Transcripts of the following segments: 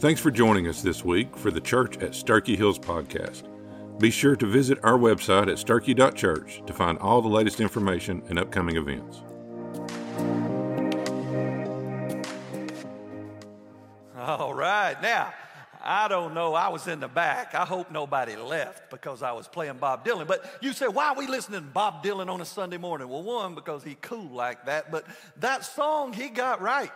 Thanks for joining us this week for the Church at Sterchi Hills podcast. Be sure to visit our website at sterchi.church to find all the latest information and upcoming events. All right. Now, I don't know. I was in the back. I hope nobody left because I was playing Bob Dylan. But you say, why are we listening to Bob Dylan on a Sunday morning? Well, one, because he cool like that. But that song he got right.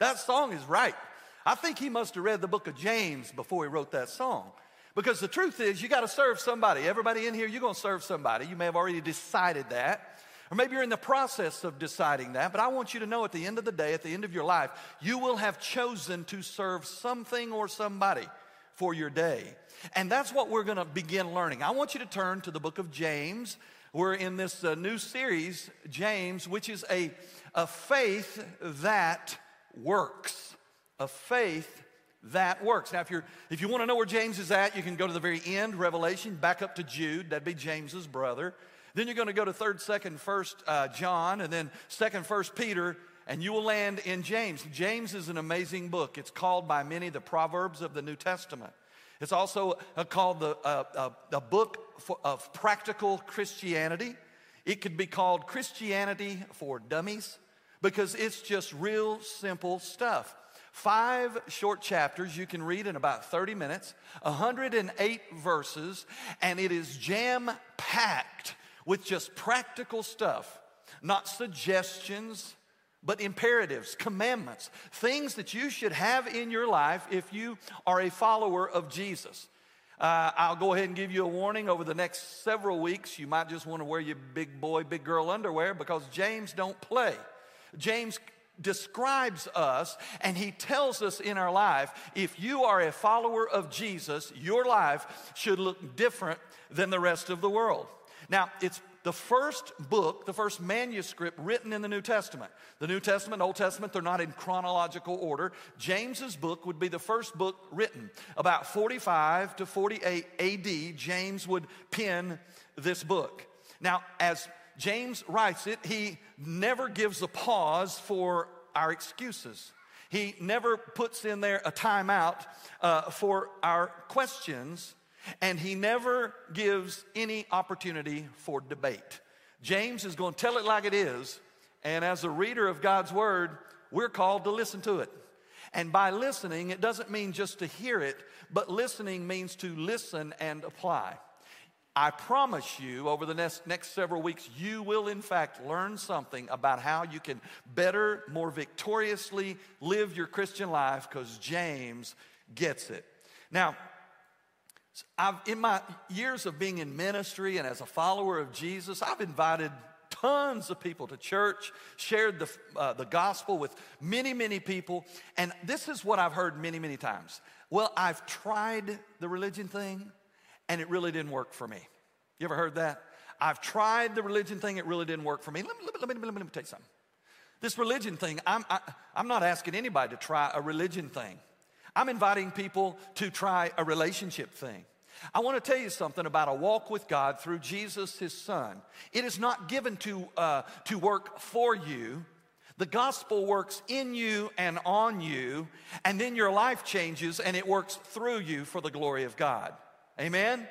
That song is right. I think he must have read the book of James before he wrote that song. Because the truth is, you got to serve somebody. Everybody in here, you're going to serve somebody. You may have already decided that. Or maybe you're in the process of deciding that, but I want you to know at the end of the day, at the end of your life, you will have chosen to serve something or somebody for your day. And that's what we're going to begin learning. I want you to turn to the book of James. We're in this uh, new series, James, which is a, a faith that works. A faith that works. Now, if, you're, if you want to know where James is at, you can go to the very end, Revelation, back up to Jude. That'd be James's brother. Then you're going to go to 3rd, 2nd, 1st uh, John, and then 2nd, 1st Peter, and you will land in James. James is an amazing book. It's called by many the Proverbs of the New Testament. It's also uh, called the, uh, uh, book for, of practical Christianity. It could be called Christianity for Dummies because it's just real simple stuff. Five short chapters you can read in about 30 minutes, 108 verses, and it is jam packed with just practical stuff, not suggestions, but imperatives, commandments, things that you should have in your life if you are a follower of Jesus. Uh, I'll go ahead and give you a warning over the next several weeks. You might just want to wear your big boy, big girl underwear because James don't play. James describes us and he tells us in our life if you are a follower of Jesus, your life should look different than the rest of the world. Now, it's the first book, the first manuscript written in the New Testament. The New Testament, Old Testament, they're not in chronological order. James's book would be the first book written. About 45 to 48 AD, James would pen this book. Now, as James writes it, he never gives a pause for our excuses. He never puts in there a timeout uh, for our questions, and he never gives any opportunity for debate. James is going to tell it like it is, and as a reader of God's word, we're called to listen to it. And by listening, it doesn't mean just to hear it, but listening means to listen and apply. I promise you, over the next, next several weeks, you will in fact learn something about how you can better, more victoriously live your Christian life because James gets it. Now, I've, in my years of being in ministry and as a follower of Jesus, I've invited tons of people to church, shared the, uh, the gospel with many, many people. And this is what I've heard many, many times. Well, I've tried the religion thing, and it really didn't work for me. You ever heard that? I've tried the religion thing, it really didn't work for me. Let me, let me, let me, let me tell you something. This religion thing, I'm, I, am i am not asking anybody to try a religion thing. I'm inviting people to try a relationship thing. I want to tell you something about a walk with God through Jesus, his son. It is not given to, uh, to work for you. The gospel works in you and on you, and then your life changes and it works through you for the glory of God. Amen?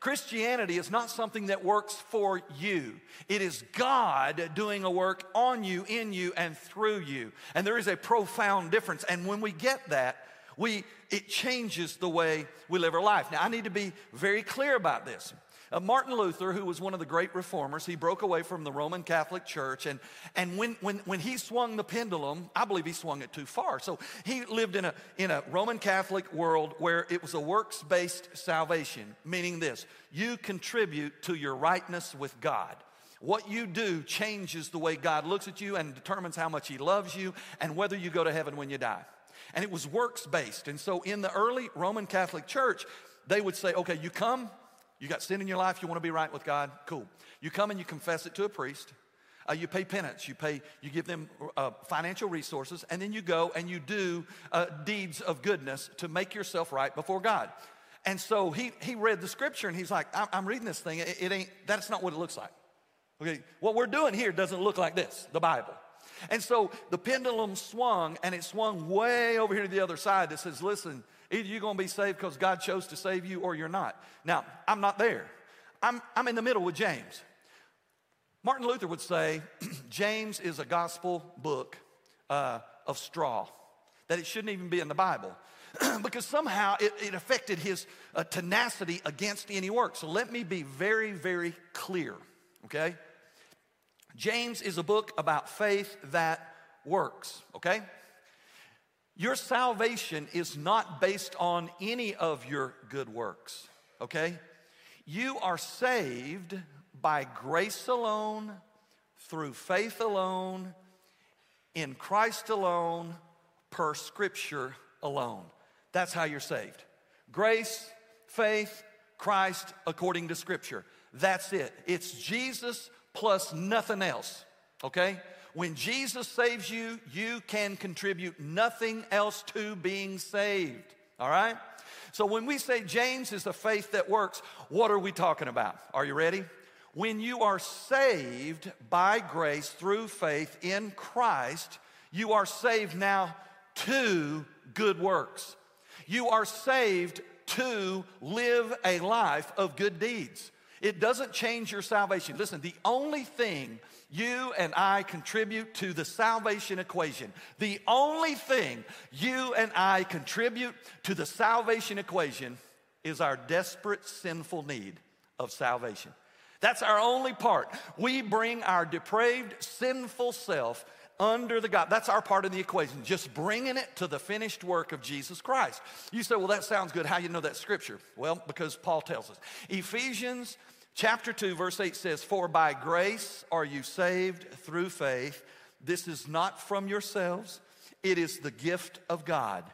Christianity is not something that works for you. It is God doing a work on you, in you, and through you. And there is a profound difference. And when we get that, we, it changes the way we live our life. Now, I need to be very clear about this. Uh, Martin Luther, who was one of the great reformers, he broke away from the Roman Catholic Church. And, and when, when, when he swung the pendulum, I believe he swung it too far. So he lived in a, in a Roman Catholic world where it was a works based salvation, meaning this you contribute to your rightness with God. What you do changes the way God looks at you and determines how much He loves you and whether you go to heaven when you die. And it was works based. And so in the early Roman Catholic Church, they would say, okay, you come, you got sin in your life, you want to be right with God? Cool. You come and you confess it to a priest. Uh, you pay penance, you pay, you give them uh, financial resources, and then you go and you do uh, deeds of goodness to make yourself right before God. And so he, he read the scripture and he's like, I'm, I'm reading this thing. It, it, ain't, that's not what it looks like. Okay, what we're doing here doesn't look like this, the Bible. And so the pendulum swung and it swung way over here to the other side that says, listen, either you're going to be saved because God chose to save you or you're not. Now, I'm not there. I'm, I'm in the middle with James. Martin Luther would say James is a gospel book uh, of straw, that it shouldn't even be in the Bible. because somehow it, it affected his uh, tenacity against any work. So let me be very, very clear, okay? James is a book about faith that works, okay? Your salvation is not based on any of your good works, okay? You are saved by grace alone, through faith alone, in Christ alone, per scripture alone. That's how you're saved. Grace, faith, Christ according to scripture. That's it. It's Jesus plus nothing else, okay? When Jesus saves you, you can contribute nothing else to being saved, all right? So when we say James is a faith that works, what are we talking about? Are you ready? When you are saved by grace through faith in Christ, you are saved now to good works. You are saved to live a life of good deeds. It doesn't change your salvation. Listen, the only thing you and I contribute to the salvation equation, the only thing you and I contribute to the salvation equation is our desperate sinful need of salvation. That's our only part. We bring our depraved, sinful self under the God. That's our part of the equation, just bringing it to the finished work of Jesus Christ. You say, well, that sounds good. How you know that scripture? Well, because Paul tells us. Ephesians Chapter 2, verse 8 says, For by grace are you saved through faith. This is not from yourselves, it is the gift of God.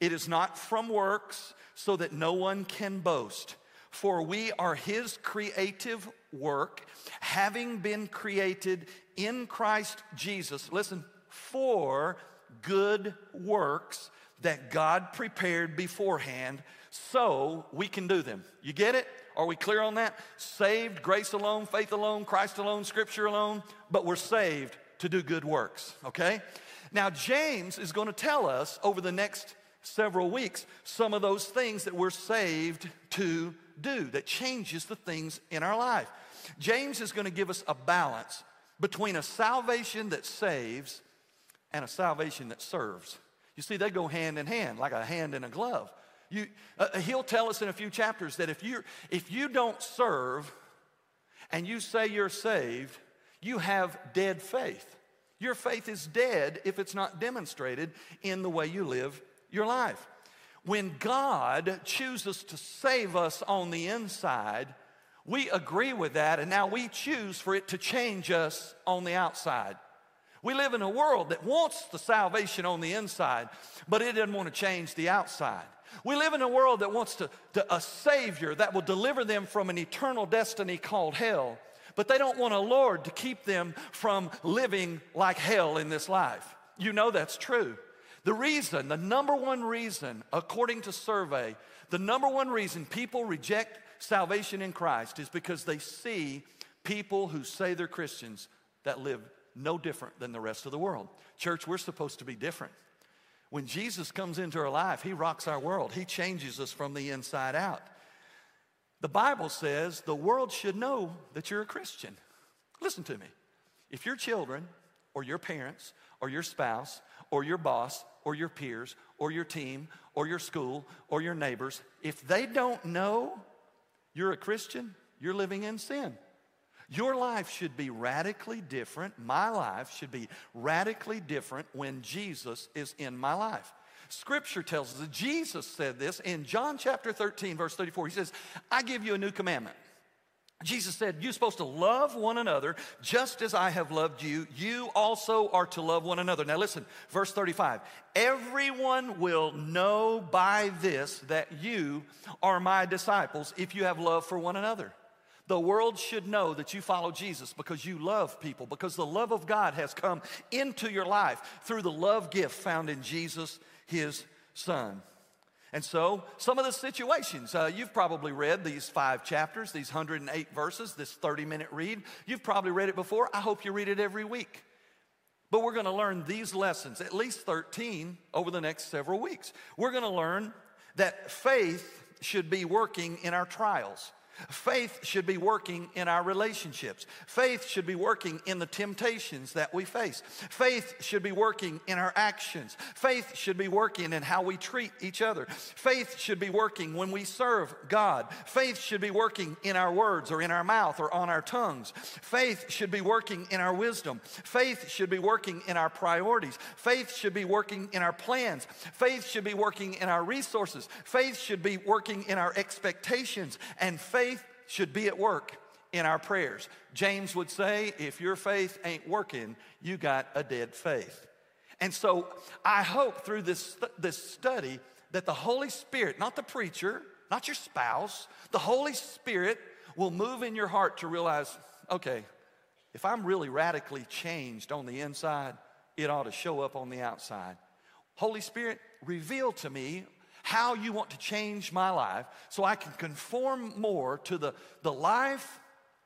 It is not from works, so that no one can boast. For we are his creative work, having been created in Christ Jesus. Listen, for good works that God prepared beforehand so we can do them. You get it? Are we clear on that? Saved, grace alone, faith alone, Christ alone, scripture alone, but we're saved to do good works, okay? Now, James is going to tell us over the next several weeks some of those things that we're saved to do that changes the things in our life. James is going to give us a balance between a salvation that saves and a salvation that serves. You see, they go hand in hand, like a hand in a glove. You, uh, uh, he'll tell us in a few chapters that if you, if you don't serve and you say you're saved, you have dead faith. Your faith is dead if it's not demonstrated in the way you live your life. When God chooses to save us on the inside, we agree with that, and now we choose for it to change us on the outside. We live in a world that wants the salvation on the inside, but it doesn't want to change the outside. We live in a world that wants to, to, a savior that will deliver them from an eternal destiny called hell, but they don't want a Lord to keep them from living like hell in this life. You know that's true. The reason, the number one reason, according to survey, the number one reason people reject salvation in Christ is because they see people who say they're Christians that live no different than the rest of the world. Church, we're supposed to be different. When Jesus comes into our life, He rocks our world, He changes us from the inside out. The Bible says the world should know that you're a Christian. Listen to me. If your children, or your parents, or your spouse, or your boss, or your peers, or your team, or your school, or your neighbors, if they don't know you're a Christian, you're living in sin. Your life should be radically different. My life should be radically different when Jesus is in my life. Scripture tells us that Jesus said this in John chapter 13, verse 34. He says, I give you a new commandment. Jesus said, You're supposed to love one another just as I have loved you. You also are to love one another. Now, listen, verse 35 Everyone will know by this that you are my disciples if you have love for one another. The world should know that you follow Jesus because you love people, because the love of God has come into your life through the love gift found in Jesus, his Son. And so, some of the situations, uh, you've probably read these five chapters, these 108 verses, this 30 minute read. You've probably read it before. I hope you read it every week. But we're going to learn these lessons, at least 13, over the next several weeks. We're going to learn that faith should be working in our trials. Faith should be working in our relationships. Faith should be working in the temptations that we face. Faith should be working in our actions. Faith should be working in how we treat each other. Faith should be working when we serve God. Faith should be working in our words or in our mouth or on our tongues. Faith should be working in our wisdom. Faith should be working in our priorities. Faith should be working in our plans. Faith should be working in our resources. Faith should be working in our expectations. And faith should be at work in our prayers. James would say, if your faith ain't working, you got a dead faith. And so I hope through this, this study that the Holy Spirit, not the preacher, not your spouse, the Holy Spirit will move in your heart to realize, okay, if I'm really radically changed on the inside, it ought to show up on the outside. Holy Spirit, reveal to me how you want to change my life so I can conform more to the, the life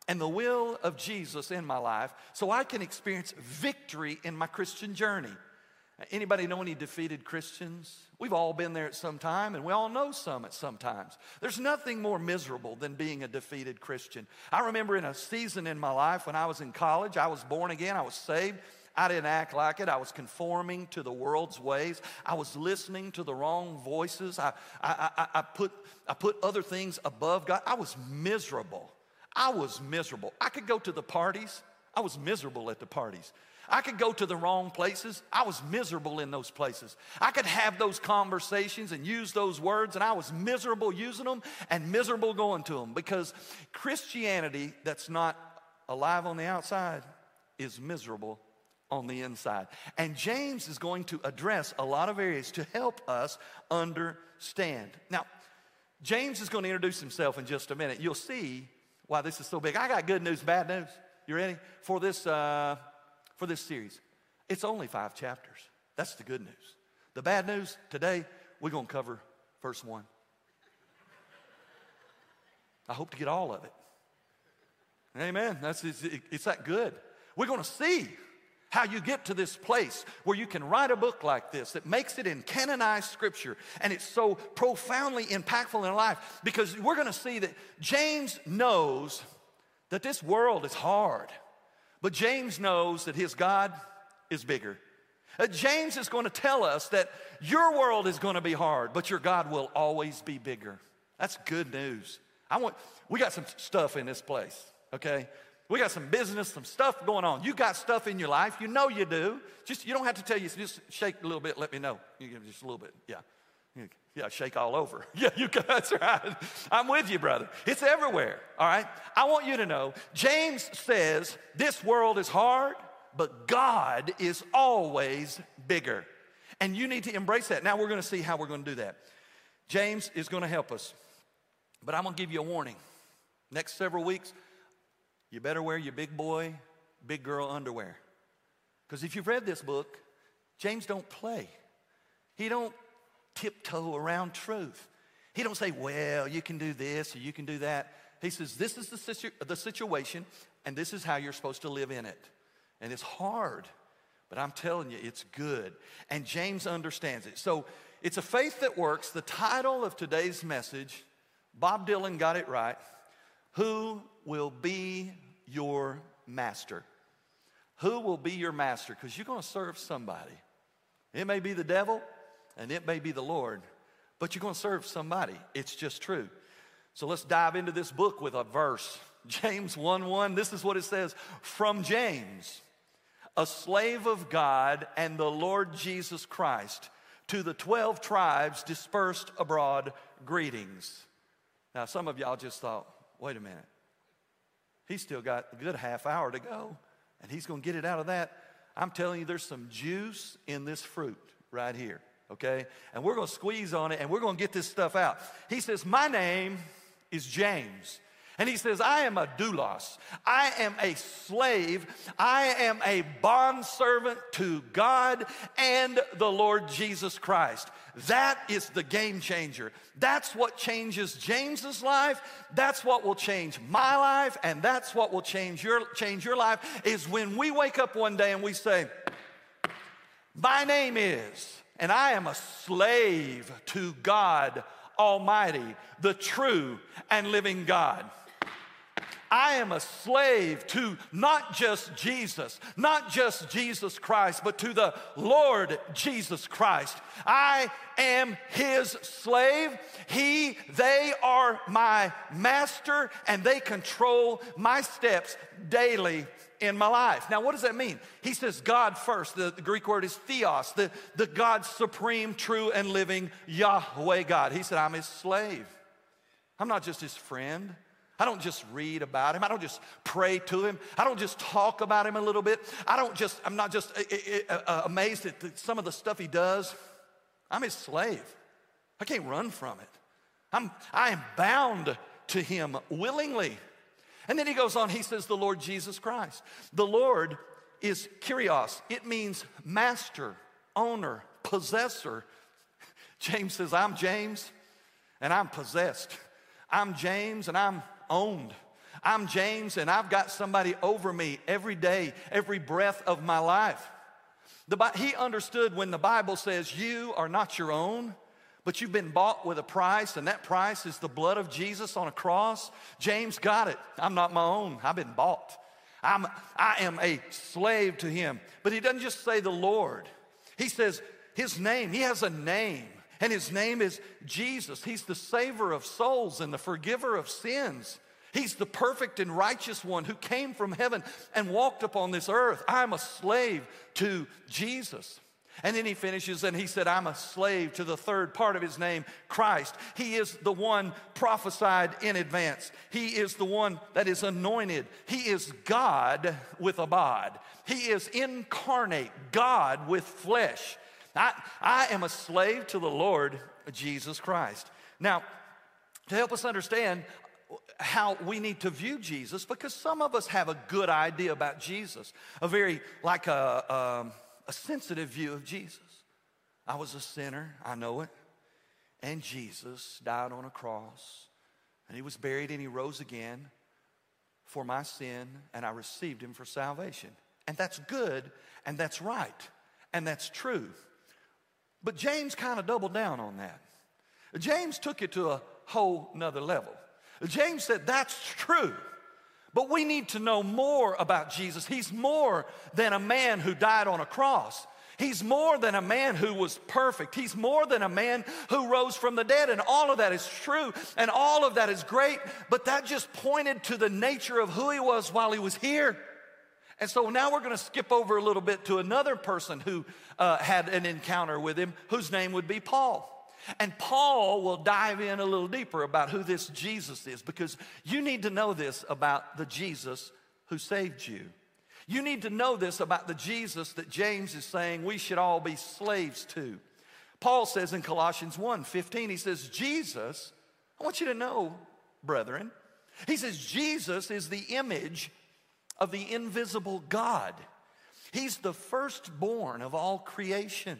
and the will of Jesus in my life so I can experience victory in my Christian journey. Anybody know any defeated Christians? We've all been there at some time, and we all know some at some times. There's nothing more miserable than being a defeated Christian. I remember in a season in my life when I was in college, I was born again, I was saved. I didn't act like it. I was conforming to the world's ways. I was listening to the wrong voices. I, I, I, I, put, I put other things above God. I was miserable. I was miserable. I could go to the parties. I was miserable at the parties. I could go to the wrong places. I was miserable in those places. I could have those conversations and use those words, and I was miserable using them and miserable going to them because Christianity that's not alive on the outside is miserable on the inside. And James is going to address a lot of areas to help us understand. Now, James is going to introduce himself in just a minute. You'll see why this is so big. I got good news, bad news. You ready for this? Uh, for this series, it's only five chapters. That's the good news. The bad news today, we're going to cover verse one. I hope to get all of it. Amen. That's it's, it's that good. We're going to see how you get to this place where you can write a book like this that makes it in canonized scripture and it's so profoundly impactful in life because we're going to see that James knows that this world is hard, but James knows that his God is bigger. Uh, James is going to tell us that your world is going to be hard, but your God will always be bigger. That's good news. I want, we got some stuff in this place, okay? We got some business, some stuff going on. You got stuff in your life. You know you do. Just you don't have to tell you. Just shake a little bit. Let me know. You give just a little bit. Yeah. Yeah, shake all over. Yeah, you that's right. I'm with you, brother. It's everywhere, all right? I want you to know James says this world is hard, but God is always bigger. And you need to embrace that. Now we're going to see how we're going to do that. James is going to help us, but I'm going to give you a warning. Next several weeks, you better wear your big boy, big girl underwear. Because if you've read this book, James don't play. He don't tiptoe around truth. He don't say, well, you can do this or you can do that. He says, this is the, situ- the situation and this is how you're supposed to live in it. And it's hard, but I'm telling you, it's good. And James understands it. So it's a faith that works. The title of today's message, Bob Dylan got it right. Who will be your master? Who will be your master? Because you're going to serve somebody. It may be the devil and it may be the Lord, but you're going to serve somebody. It's just true. So let's dive into this book with a verse. James 1 1, this is what it says From James, a slave of God and the Lord Jesus Christ, to the 12 tribes dispersed abroad, greetings. Now, some of y'all just thought, wait a minute. He's still got a good half hour to go, and he's going to get it out of that. I'm telling you, there's some juice in this fruit right here, okay? And we're going to squeeze on it, and we're going to get this stuff out. He says, My name is James. And he says, I am a doulos. I am a slave. I am a bondservant to God and the Lord Jesus Christ. That is the game changer. That's what changes James's life. That's what will change my life. And that's what will change your, change your life is when we wake up one day and we say, My name is, and I am a slave to God Almighty, the true and living God. I am a slave to not just Jesus, not just Jesus Christ, but to the Lord Jesus Christ. I am his slave. He, they are my master, and they control my steps daily in my life. Now, what does that mean? He says God first. The, the, Greek word is theos, the, the God supreme, true, and living Yahweh God. He said, I'm his slave. I'm not just his friend. I don't just read about him. I don't just pray to him. I don't just talk about him a little bit. I don't just, I'm not just uh, amazed at some of the stuff he does. I'm his slave. I can't run from it. I'm, I am bound to him willingly. And then he goes on, he says, the Lord Jesus Christ. The Lord is Kyrios, it means master, owner, possessor. James says, I'm James and I'm possessed. I'm James and I'm owned. I'm James and I've got somebody over me every day, every breath of my life. The, he understood when the Bible says you are not your own, but you've been bought with a price, and that price is the blood of Jesus on a cross. James got it. I'm not my own, I've been bought. I'm, I am a slave to him. But he doesn't just say the Lord, he says his name. He has a name, and his name is Jesus. He's the saver of souls and the forgiver of sins. He's the perfect and righteous one who came from heaven and walked upon this earth. I'm a slave to Jesus. And then he finishes and he said, I'm a slave to the third part of his name, Christ. He is the one prophesied in advance. He is the one that is anointed. He is God with a bod. He is incarnate, God with flesh. I, I am a slave to the Lord Jesus Christ. Now, to help us understand how we need to view Jesus, because some of us have a good idea about Jesus, a very, like a, um, a sensitive view of Jesus. I was a sinner, I know it. And Jesus died on a cross, and he was buried and he rose again for my sin, and I received him for salvation. And that's good, and that's right, and that's true. But James kind of doubled down on that. James took it to a whole nother level. James said, That's true. But we need to know more about Jesus. He's more than a man who died on a cross. He's more than a man who was perfect. He's more than a man who rose from the dead. And all of that is true and all of that is great. But that just pointed to the nature of who he was while he was here. And so now we're going to skip over a little bit to another person who uh, had an encounter with him, whose name would be Paul. And Paul will dive in a little deeper about who this Jesus is because you need to know this about the Jesus who saved you. You need to know this about the Jesus that James is saying we should all be slaves to. Paul says in Colossians 1 15, he says, Jesus, I want you to know, brethren, he says, Jesus is the image of the invisible God. He's the firstborn of all creation.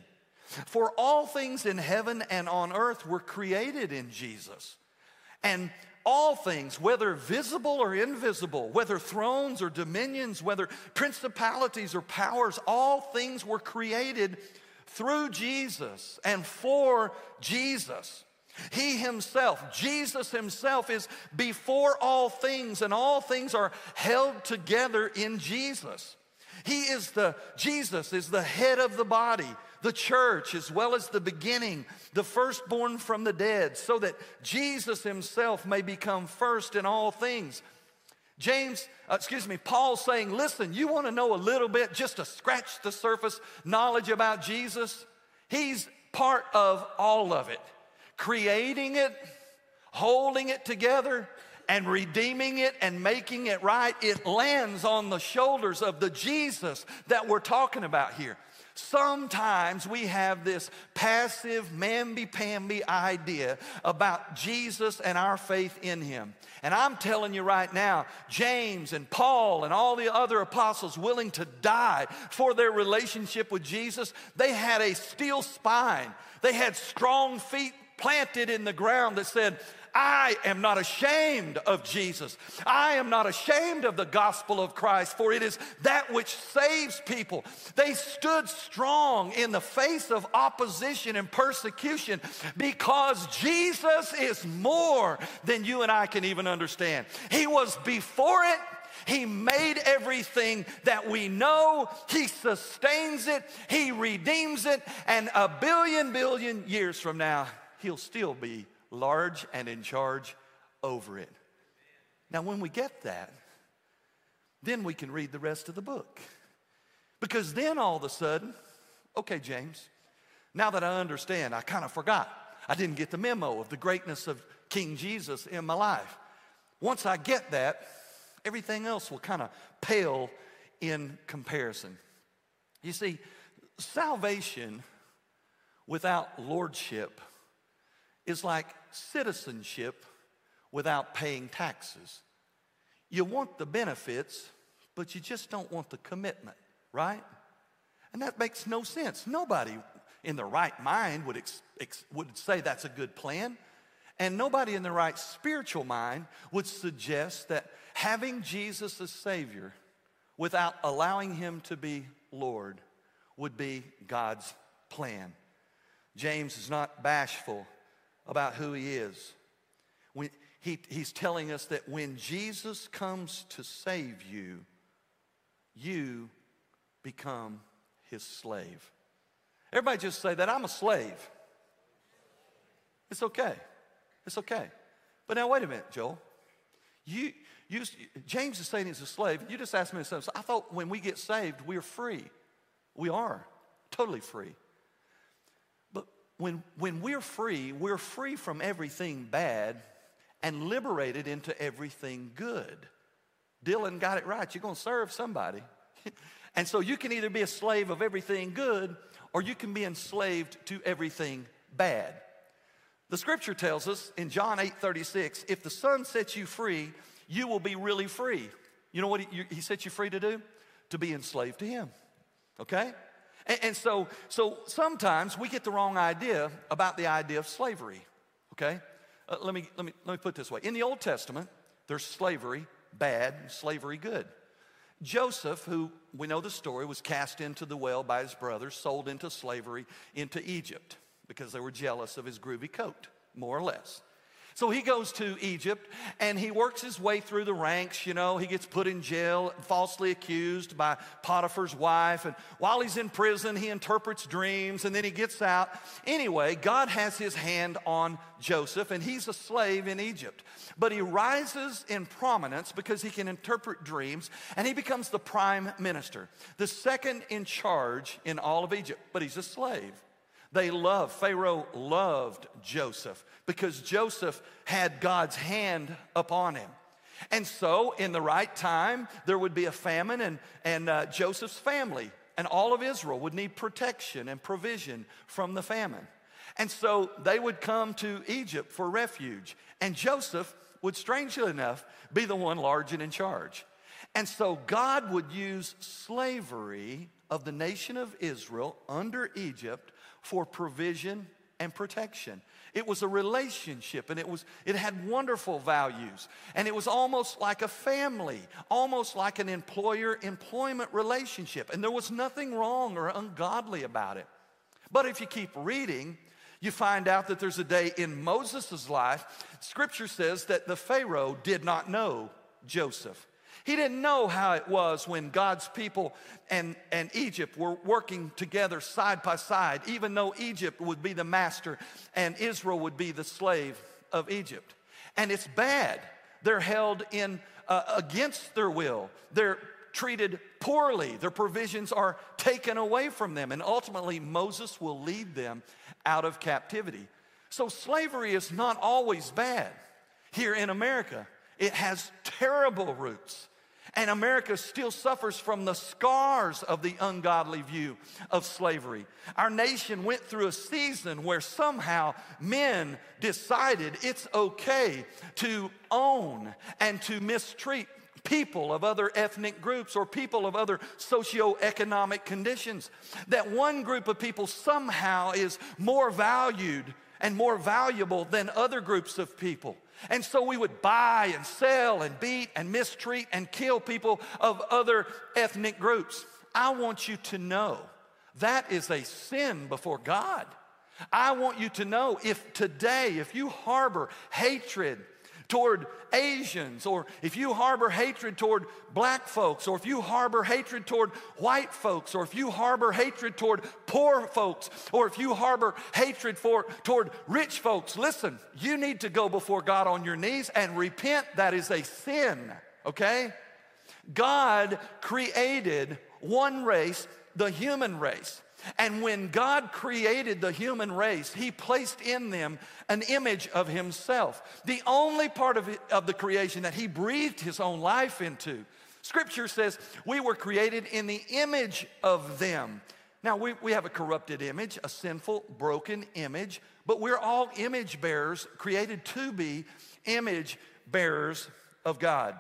For all things in heaven and on earth were created in Jesus. And all things, whether visible or invisible, whether thrones or dominions, whether principalities or powers, all things were created through Jesus and for Jesus. He himself, Jesus himself, is before all things, and all things are held together in Jesus. He is the, Jesus is the head of the body the church as well as the beginning, the firstborn from the dead, so that Jesus himself may become first in all things. James, uh, excuse me, Paul saying, listen, you want to know a little bit, just to scratch the surface knowledge about Jesus? He's part of all of it, creating it, holding it together, and redeeming it and making it right. It lands on the shoulders of the Jesus that we're talking about here. Sometimes we have this passive, mamby pamby idea about Jesus and our faith in him. And I'm telling you right now, James and Paul and all the other apostles willing to die for their relationship with Jesus, they had a steel spine. They had strong feet planted in the ground that said, I am not ashamed of Jesus. I am not ashamed of the gospel of Christ, for it is that which saves people. They stood strong in the face of opposition and persecution because Jesus is more than you and I can even understand. He was before it. He made everything that we know. He sustains it. He redeems it. And a billion, billion years from now, He'll still be large and in charge over it. Now, when we get that, then we can read the rest of the book. Because then all of a sudden, okay, James, now that I understand, I kind of forgot. I didn't get the memo of the greatness of King Jesus in my life. Once I get that, everything else will kind of pale in comparison. You see, salvation without lordship is like citizenship without paying taxes. You want the benefits, but you just don't want the commitment, right? And that makes no sense. Nobody in the right mind would, ex- ex- would say that's a good plan. And nobody in the right spiritual mind would suggest that having Jesus as Savior without allowing Him to be Lord would be God's plan. James is not bashful about who he is. When he, he's telling us that when Jesus comes to save you, you become his slave. Everybody just say that I'm a slave. It's okay. It's okay. But now, wait a minute, Joel. You, you, James is saying he's a slave. You just asked me something. I thought when we get saved, we're free. We are totally free when, when we're free, we're free from everything bad and liberated into everything good. Dylan got it right. You're going to serve somebody. and so you can either be a slave of everything good or you can be enslaved to everything bad. The scripture tells us in John 8 36, if the Son sets you free, you will be really free. You know what he, he sets you free to do? To be enslaved to Him. Okay? And, and so, so sometimes we get the wrong idea about the idea of slavery, okay? Uh, let, me, let, me, let me put this way. In the Old Testament, there's slavery bad, slavery good. Joseph, who we know the story, was cast into the well by his brothers, sold into slavery into Egypt because they were jealous of his groovy coat, more or less. So he goes to Egypt and he works his way through the ranks. You know, he gets put in jail, falsely accused by Potiphar's wife. And while he's in prison, he interprets dreams and then he gets out. Anyway, God has his hand on Joseph and he's a slave in Egypt. But he rises in prominence because he can interpret dreams and he becomes the prime minister, the second in charge in all of Egypt. But he's a slave. They loved, Pharaoh loved Joseph because Joseph had God's hand upon him. And so, in the right time, there would be a famine, and, and uh, Joseph's family and all of Israel would need protection and provision from the famine. And so they would come to Egypt for refuge. And Joseph would, strangely enough, be the one large and in charge. And so God would use slavery of the nation of Israel under Egypt for provision and protection. It was a relationship and it was it had wonderful values and it was almost like a family, almost like an employer employment relationship and there was nothing wrong or ungodly about it. But if you keep reading, you find out that there's a day in Moses' life, scripture says that the Pharaoh did not know Joseph. He didn't know how it was when God's people and, and Egypt were working together side by side, even though Egypt would be the master and Israel would be the slave of Egypt. And it's bad. They're held in uh, against their will. They're treated poorly. Their provisions are taken away from them. And ultimately, Moses will lead them out of captivity. So, slavery is not always bad. Here in America, it has terrible roots. And America still suffers from the scars of the ungodly view of slavery. Our nation went through a season where somehow men decided it's okay to own and to mistreat people of other ethnic groups or people of other socioeconomic conditions. That one group of people somehow is more valued and more valuable than other groups of people. And so we would buy and sell and beat and mistreat and kill people of other ethnic groups. I want you to know that is a sin before God. I want you to know if today, if you harbor hatred toward Asians, or if you harbor hatred toward black folks, or if you harbor hatred toward white folks, or if you harbor hatred toward poor folks, or if you harbor hatred for, toward rich folks, listen, you need to go before God on your knees and repent. That is a sin, okay? God created one race, the human race. And when God created the human race, He placed in them an image of Himself. The only part of, it, of the creation that He breathed His own life into. Scripture says we were created in the image of them. Now, we, we have a corrupted image, a sinful, broken image, but we're all image bearers, created to be image bearers of God.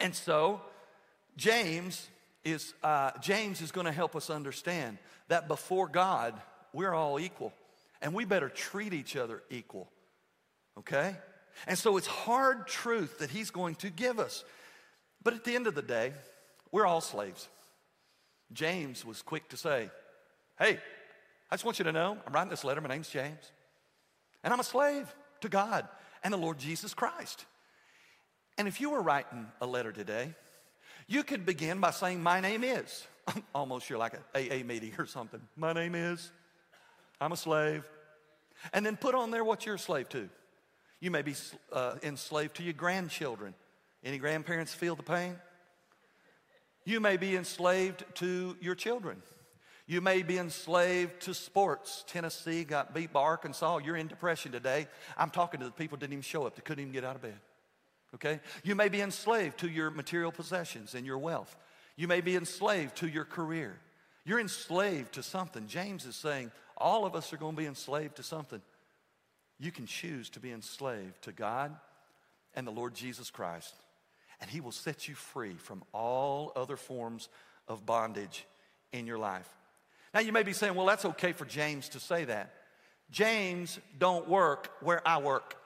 And so, James is, uh, James is going to help us understand that before God, we're all equal. And we better treat each other equal. Okay? And so it's hard truth that he's going to give us. But at the end of the day, we're all slaves. James was quick to say, Hey, I just want you to know, I'm writing this letter. My name's James. And I'm a slave to God and the Lord Jesus Christ. And if you were writing a letter today, you could begin by saying, My name is. Almost you're like an AA meeting or something. My name is. I'm a slave. And then put on there what you're a slave to. You may be uh, enslaved to your grandchildren. Any grandparents feel the pain? You may be enslaved to your children. You may be enslaved to sports. Tennessee got beat by Arkansas. You're in depression today. I'm talking to the people didn't even show up, they couldn't even get out of bed. Okay? You may be enslaved to your material possessions and your wealth. You may be enslaved to your career. You're enslaved to something. James is saying all of us are going to be enslaved to something. You can choose to be enslaved to God and the Lord Jesus Christ, and He will set you free from all other forms of bondage in your life. Now, you may be saying, well, that's okay for James to say that. James don't work where I work.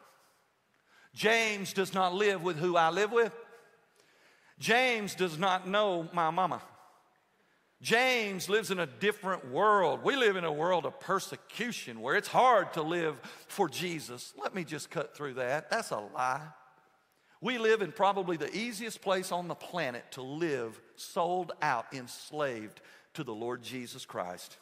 James does not live with who I live with. James does not know my mama. James lives in a different world. We live in a world of persecution where it's hard to live for Jesus. Let me just cut through that. That's a lie. We live in probably the easiest place on the planet to live sold out, enslaved to the Lord Jesus Christ.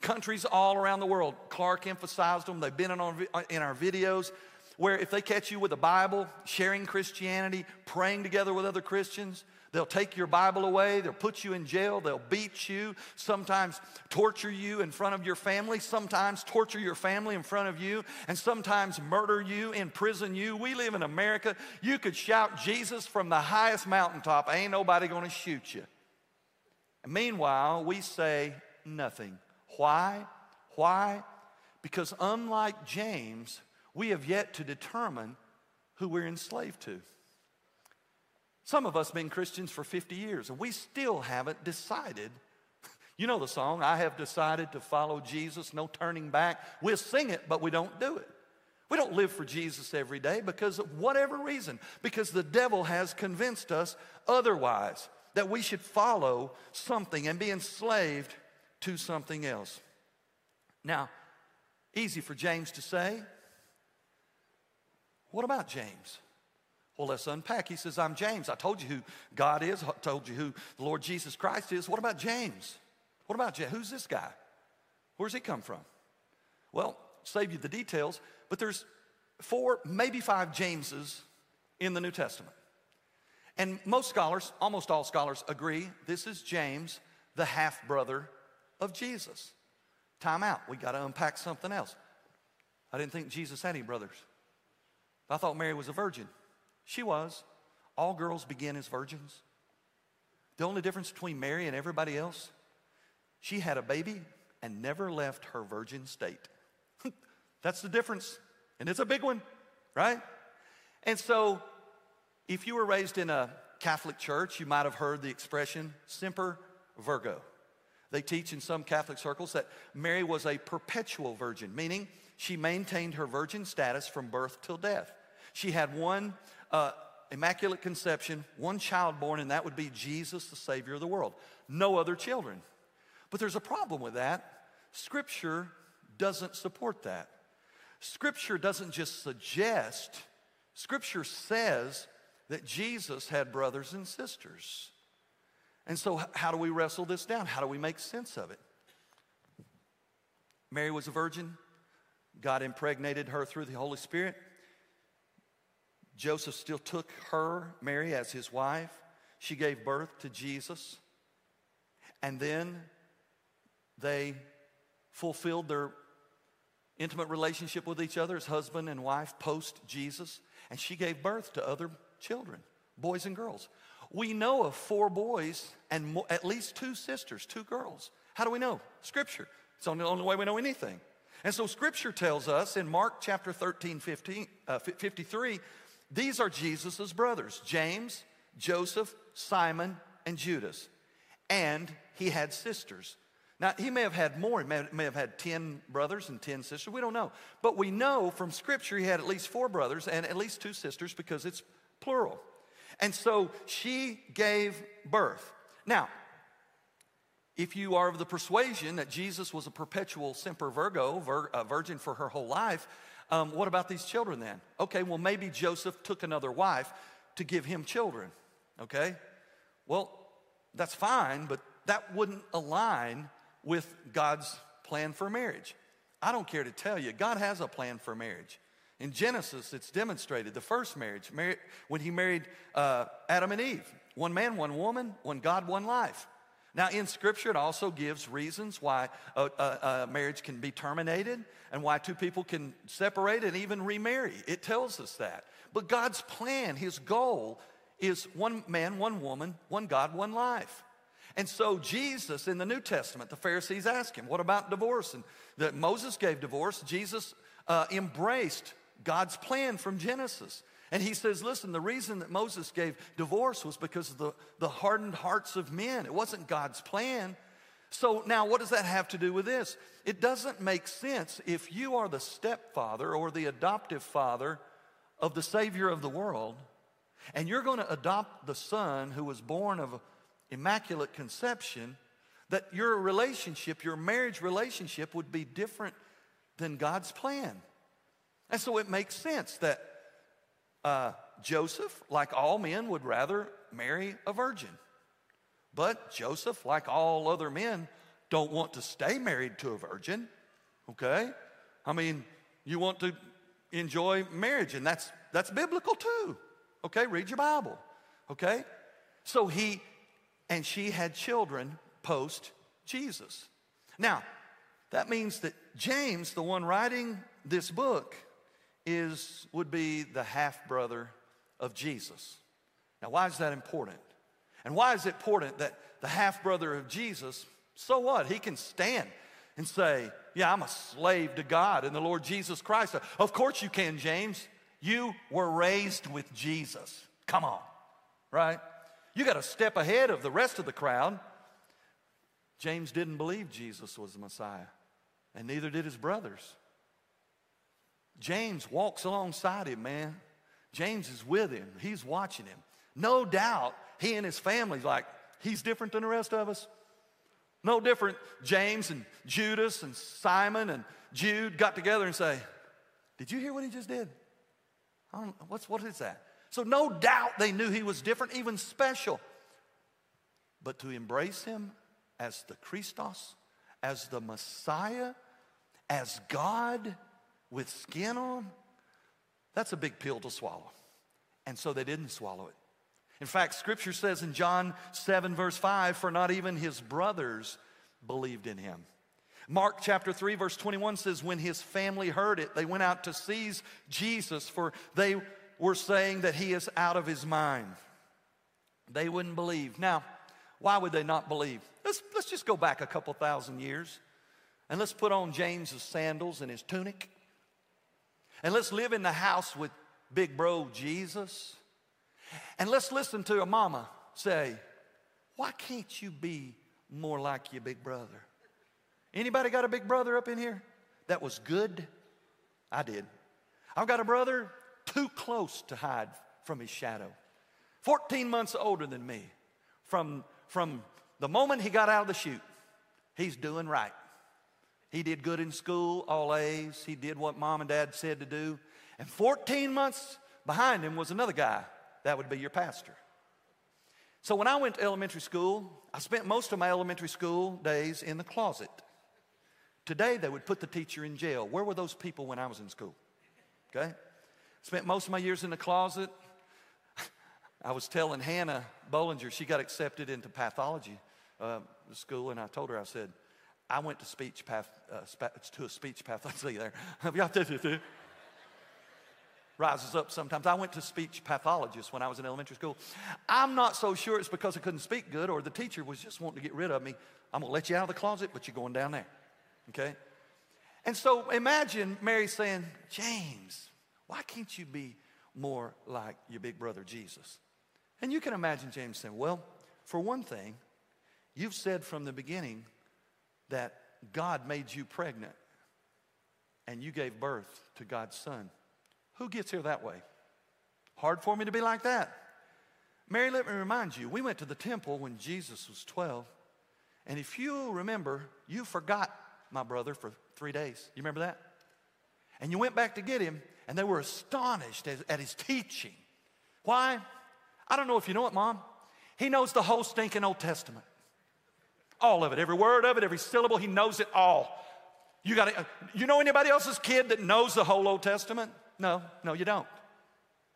Countries all around the world, Clark emphasized them, they've been in our, in our videos where if they catch you with a Bible, sharing Christianity, praying together with other Christians, they'll take your Bible away, they'll put you in jail, they'll beat you, sometimes torture you in front of your family, sometimes torture your family in front of you, and sometimes murder you, imprison you. We live in America. You could shout Jesus from the highest mountaintop, ain't nobody gonna shoot you. And meanwhile, we say nothing. Why? Why? Because unlike James, we have yet to determine who we're enslaved to. Some of us have been Christians for 50 years and we still haven't decided. You know the song, I have decided to follow Jesus, no turning back. We'll sing it, but we don't do it. We don't live for Jesus every day because of whatever reason, because the devil has convinced us otherwise that we should follow something and be enslaved to something else. Now, easy for James to say, what about James? Well, let's unpack. He says, I'm James. I told you who God is, I told you who the Lord Jesus Christ is. What about James? What about James? Who's this guy? Where's he come from? Well, save you the details, but there's four, maybe five Jameses in the New Testament. And most scholars, almost all scholars, agree this is James, the half brother of Jesus. Time out. We got to unpack something else. I didn't think Jesus had any brothers. I thought Mary was a virgin. She was. All girls begin as virgins. The only difference between Mary and everybody else, she had a baby and never left her virgin state. That's the difference. And it's a big one, right? And so, if you were raised in a Catholic church, you might have heard the expression semper virgo. They teach in some Catholic circles that Mary was a perpetual virgin, meaning she maintained her virgin status from birth till death. She had one uh, immaculate conception, one child born, and that would be Jesus, the Savior of the world. No other children. But there's a problem with that. Scripture doesn't support that. Scripture doesn't just suggest, Scripture says that Jesus had brothers and sisters. And so, how do we wrestle this down? How do we make sense of it? Mary was a virgin. God impregnated her through the Holy Spirit. Joseph still took her, Mary, as his wife. She gave birth to Jesus. And then they fulfilled their intimate relationship with each other as husband and wife post Jesus. And she gave birth to other children, boys and girls. We know of four boys and at least two sisters, two girls. How do we know? Scripture. It's the only way we know anything. And so Scripture tells us in Mark chapter 13, 15, uh, 53, these are Jesus' brothers James, Joseph, Simon, and Judas. And he had sisters. Now, he may have had more. He may, may have had 10 brothers and 10 sisters. We don't know. But we know from Scripture he had at least four brothers and at least two sisters because it's plural. And so she gave birth. Now, if you are of the persuasion that Jesus was a perpetual semper virgo, vir, a virgin for her whole life, um, what about these children then? Okay, well, maybe Joseph took another wife to give him children. Okay? Well, that's fine, but that wouldn't align with God's plan for marriage. I don't care to tell you, God has a plan for marriage. In Genesis, it's demonstrated the first marriage, when he married uh, Adam and Eve one man, one woman, one God, one life. Now, in Scripture, it also gives reasons why a, a, a, marriage can be terminated and why two people can separate and even remarry. It tells us that. But God's plan, His goal, is one man, one woman, one God, one life. And so, Jesus in the New Testament, the Pharisees ask him, What about divorce? And that Moses gave divorce. Jesus uh, embraced God's plan from Genesis. And he says, listen, the reason that Moses gave divorce was because of the, the hardened hearts of men. It wasn't God's plan. So now, what does that have to do with this? It doesn't make sense if you are the stepfather or the adoptive father of the Savior of the world, and you're going to adopt the son who was born of immaculate conception, that your relationship, your marriage relationship, would be different than God's plan. And so it makes sense that uh, Joseph, like all men, would rather marry a virgin. But Joseph, like all other men, don't want to stay married to a virgin. Okay? I mean, you want to enjoy marriage, and that's that's biblical too. Okay, read your Bible. Okay? So he and she had children post Jesus. Now, that means that James, the one writing this book, is, would be the half brother of Jesus. Now, why is that important? And why is it important that the half brother of Jesus, so what? He can stand and say, Yeah, I'm a slave to God and the Lord Jesus Christ. Of course you can, James. You were raised with Jesus. Come on, right? You got a step ahead of the rest of the crowd. James didn't believe Jesus was the Messiah, and neither did his brothers. James walks alongside him, man. James is with him, he's watching him. No doubt he and his family's like, he's different than the rest of us. No different. James and Judas and Simon and Jude got together and say, Did you hear what he just did? I don't, what's, what is that? So, no doubt they knew he was different, even special. But to embrace him as the Christos, as the Messiah, as God, with skin on, that's a big pill to swallow. And so they didn't swallow it. In fact, scripture says in John 7, verse 5, for not even his brothers believed in him. Mark chapter 3, verse 21 says, When his family heard it, they went out to seize Jesus, for they were saying that he is out of his mind. They wouldn't believe. Now, why would they not believe? Let's, let's just go back a couple thousand years and let's put on James's sandals and his tunic and let's live in the house with big bro Jesus. And let's listen to a mama say, Why can't you be more like your big brother? Anybody got a big brother up in here? That was good. I did. I've got a brother too close to hide from his shadow. 14 months older than me. From, from the moment he got out of the chute, he's doing right. He did good in school, all A's. He did what mom and dad said to do. And 14 months behind him was another guy. That would be your pastor. So when I went to elementary school, I spent most of my elementary school days in the closet. Today, they would put the teacher in jail. Where were those people when I was in school? Okay? Spent most of my years in the closet. I was telling Hannah Bollinger, she got accepted into pathology uh, school, and I told her, I said, I went to speech path, uh, to a speech pathology there. rises up sometimes. I went to speech pathologist when I was in elementary school. I'm not so sure it's because I couldn't speak good or the teacher was just wanting to get rid of me. I'm to let you out of the closet, but you're going down there. Okay? And so imagine Mary saying, James, why can't you be more like your big brother Jesus? And you can imagine James saying, Well, for one thing, you've said from the beginning that God made you pregnant and you gave birth to God's son. Who gets here that way? Hard for me to be like that. Mary, let me remind you, we went to the temple when Jesus was 12. And if you remember, you forgot my brother for three days. You remember that? And you went back to get him, and they were astonished at his teaching. Why? I don't know if you know it, Mom. He knows the whole stinking Old Testament. All of it, every word of it, every syllable, he knows it all. You got to, uh, you know anybody else's kid that knows the whole Old Testament? No, no, you don't.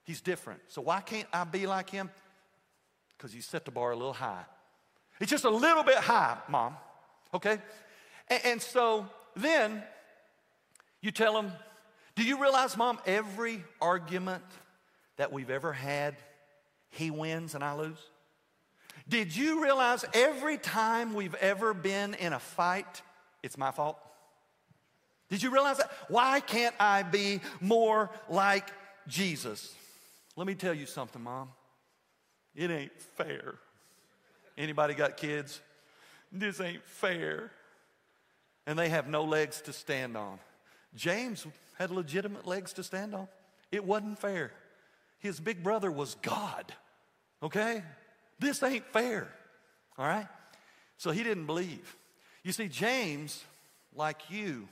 He's different. So why can't I be like him? Because you set the bar a little high. It's just a little bit high, Mom. Okay? And, and so then you tell him, Do you realize, Mom, every argument that we've ever had, he wins and I lose? Did you realize every time we've ever been in a fight, it's my fault? Did you realize that? Why can't I be more like Jesus? Let me tell you something, Mom. It ain't fair. Anybody got kids? This ain't fair. And they have no legs to stand on. James had legitimate legs to stand on. It wasn't fair. His big brother was God. Okay? This ain't fair. All right? So he didn't believe. You see, James, like you,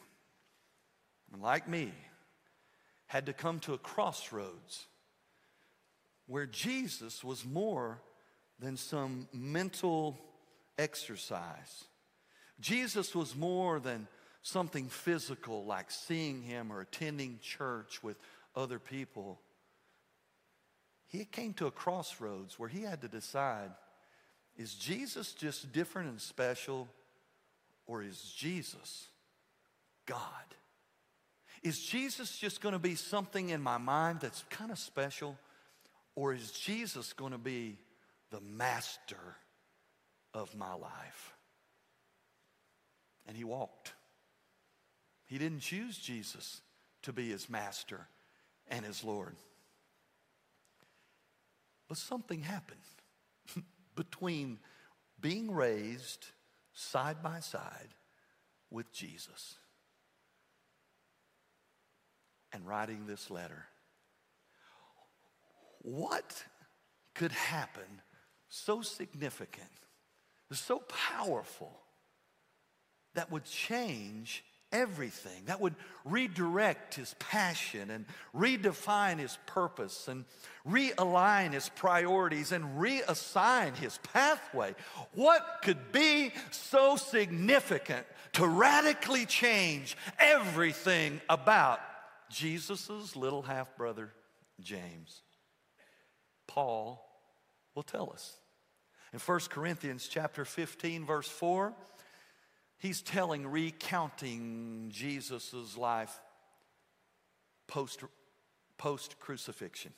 and like me, had to come to a crossroads where Jesus was more than some mental exercise. Jesus was more than something physical like seeing him or attending church with other people. He came to a crossroads where he had to decide is Jesus just different and special, or is Jesus God? Is Jesus just going to be something in my mind that's kind of special? Or is Jesus going to be the master of my life? And he walked. He didn't choose Jesus to be his master and his Lord. But something happened between being raised side by side with Jesus and writing this letter. What could happen so significant, so powerful, that would change everything, that would redirect his passion and redefine his purpose and realign his priorities and reassign his pathway. What could be so significant to radically change everything about Jesus' little half brother, James. Paul will tell us. In 1 Corinthians chapter 15, verse 4, he's telling, recounting Jesus' life post, post crucifixion.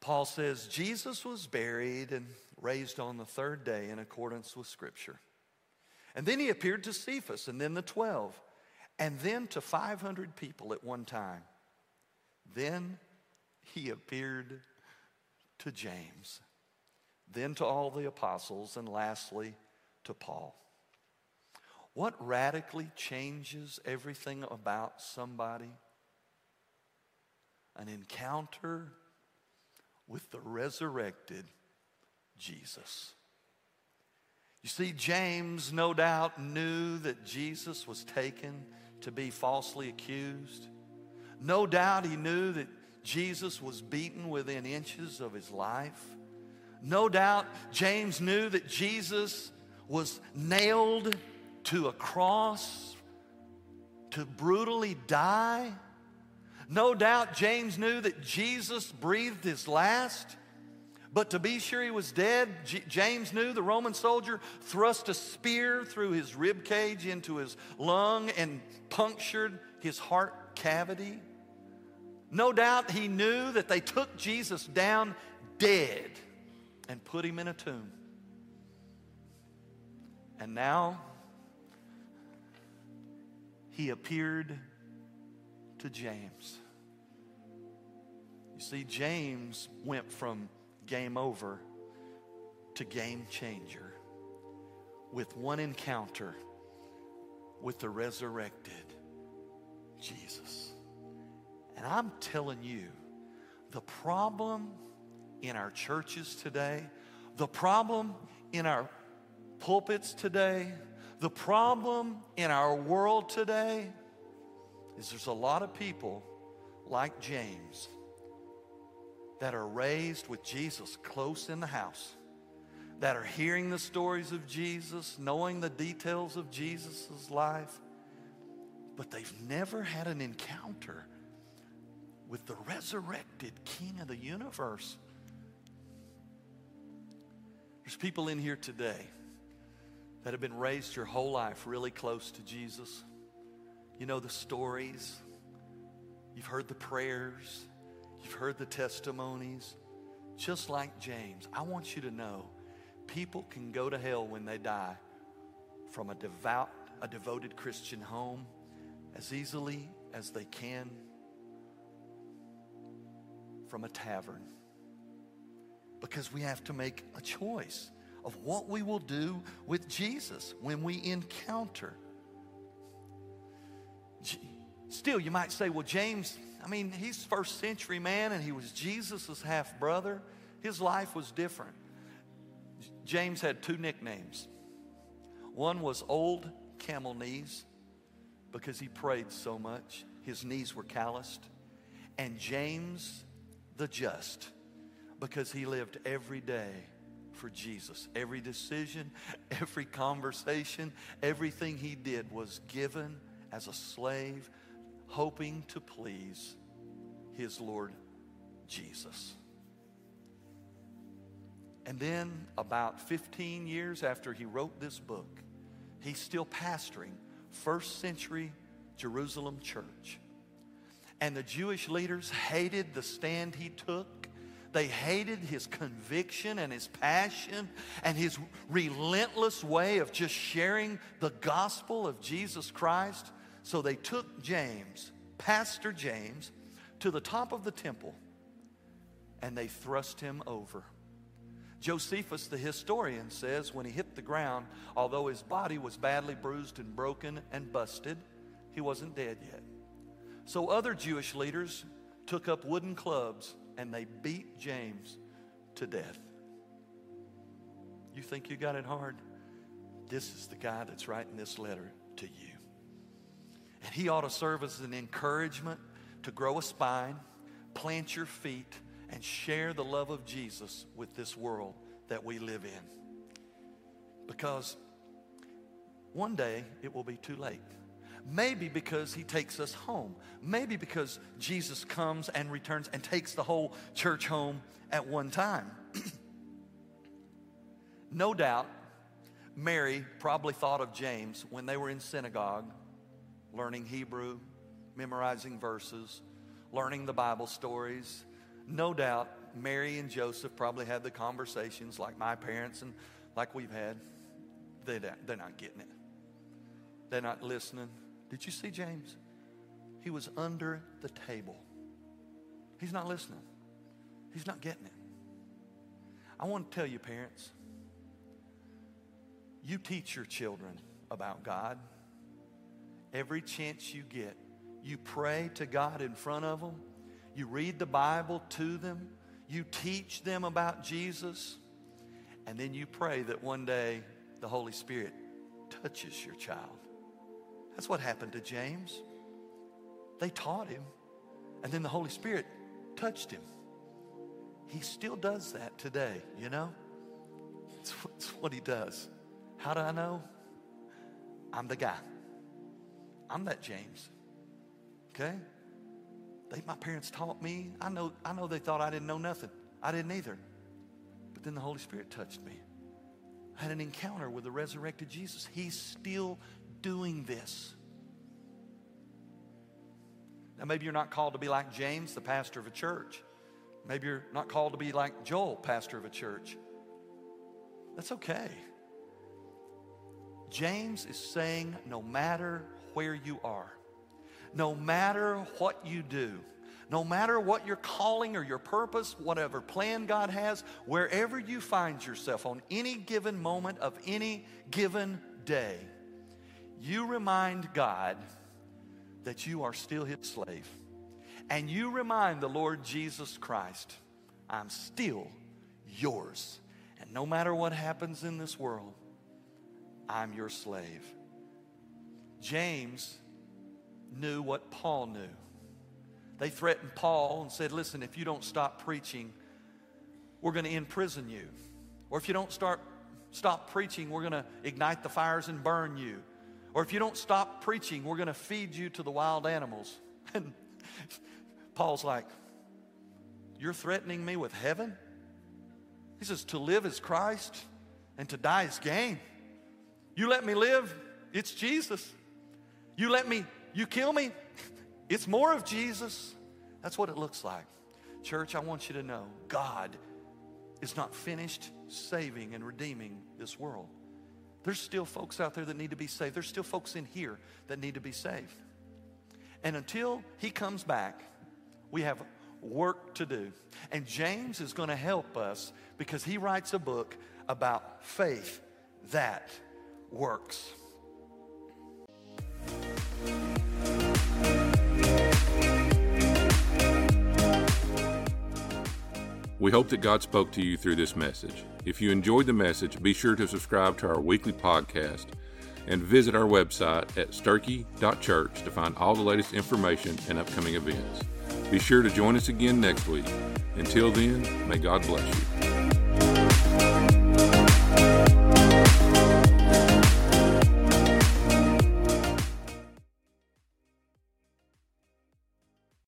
Paul says, Jesus was buried and raised on the third day in accordance with Scripture. And then he appeared to Cephas and then the twelve and then to 500 people at one time. Then he appeared to James, then to all the apostles, and lastly to Paul. What radically changes everything about somebody an encounter with the resurrected Jesus. You see, James no doubt knew that Jesus was taken to be falsely accused. No doubt he knew that Jesus was beaten within inches of his life. No doubt James knew that Jesus was nailed to a cross to brutally die. No doubt James knew that Jesus breathed his last. But to be sure he was dead, J- James knew the Roman soldier thrust a spear through his rib cage into his lung and punctured his heart cavity. No doubt he knew that they took Jesus down dead and put him in a tomb. And now he appeared to James. You see, James went from game over to game changer with one encounter with the resurrected Jesus. And I'm telling you, the problem in our churches today, the problem in our pulpits today, the problem in our world today is there's a lot of people like James that are raised with Jesus close in the house, that are hearing the stories of Jesus, knowing the details of Jesus' life, but they've never had an encounter with the resurrected King of the universe. There's people in here today that have been raised your whole life really close to Jesus. You know the stories, you've heard the prayers, You've heard the testimonies. Just like James, I want you to know people can go to hell when they die from a devout, a devoted Christian home as easily as they can from a tavern. Because we have to make a choice of what we will do with Jesus when we encounter. Still, you might say, well, James, I mean, he's first century man and he was Jesus' half brother. His life was different. James had two nicknames. One was Old Camel Knees because he prayed so much, his knees were calloused. And James the Just because he lived every day for Jesus. Every decision, every conversation, everything he did was given as a slave hoping to please his Lord Jesus. And then, about 15 years after he wrote this book, he's still pastoring first century Jerusalem church. And the Jewish leaders hated the stand he took. They hated his conviction and his passion and his relentless way of just sharing the gospel of Jesus Christ. So they took James, Pastor James, to the top of the temple and they thrust him over. Josephus, the historian, says when he hit the ground, although his body was badly bruised and broken and busted, he wasn't dead yet. So other Jewish leaders took up wooden clubs and they beat James to death. You think you got it hard? This is the guy that's writing this letter to you. And he ought to serve as an encouragement to grow a spine, plant your feet, and share the love of Jesus with this world that we live in. Because one day it will be too late. Maybe because he takes us home. Maybe because Jesus comes and returns and takes the whole church home at one time. no doubt, Mary probably thought of James when they were in synagogue learning Hebrew, memorizing verses, learning the Bible stories. No doubt, Mary and Joseph probably had the conversations like my parents and like we've had. They, they're not getting it, they're not listening. Did you see James? He was under the table. He's not listening, he's not getting it. I want to tell you, parents, you teach your children about God every chance you get. You pray to God in front of them. You read the Bible to them, you teach them about Jesus, and then you pray that one day the Holy Spirit touches your child. That's what happened to James. They taught him, and then the Holy Spirit touched him. He still does that today, you know? It's, it's what he does. How do I know? I'm the guy. I'm that James. Okay? They, my parents taught me. I know, I know they thought I didn't know nothing. I didn't either. But then the Holy Spirit touched me. I had an encounter with the resurrected Jesus. He's still doing this. Now, maybe you're not called to be like James, the pastor of a church. Maybe you're not called to be like Joel, pastor of a church. That's okay. James is saying no matter where you are, no matter what you do, no matter what your calling or your purpose, whatever plan God has, wherever you find yourself on any given moment of any given day, you remind God that you are still His slave. And you remind the Lord Jesus Christ, I'm still yours. And no matter what happens in this world, I'm your slave. James knew what Paul knew. They threatened Paul and said, Listen, if you don't stop preaching, we're going to imprison you. Or if you don't start, stop preaching, we're going to ignite the fires and burn you. Or if you don't stop preaching, we're going to feed you to the wild animals. And Paul's like, You're threatening me with heaven? He says, To live is Christ and to die is gain. You let me live, it's Jesus. You let me, you kill me, it's more of Jesus. That's what it looks like. Church, I want you to know God is not finished saving and redeeming this world. There's still folks out there that need to be saved. There's still folks in here that need to be saved. And until He comes back, we have work to do. And James is going to help us because he writes a book about faith that works. We hope that God spoke to you through this message. If you enjoyed the message, be sure to subscribe to our weekly podcast and visit our website at sterchi.church to find all the latest information and upcoming events. Be sure to join us again next week. Until then, may God bless you.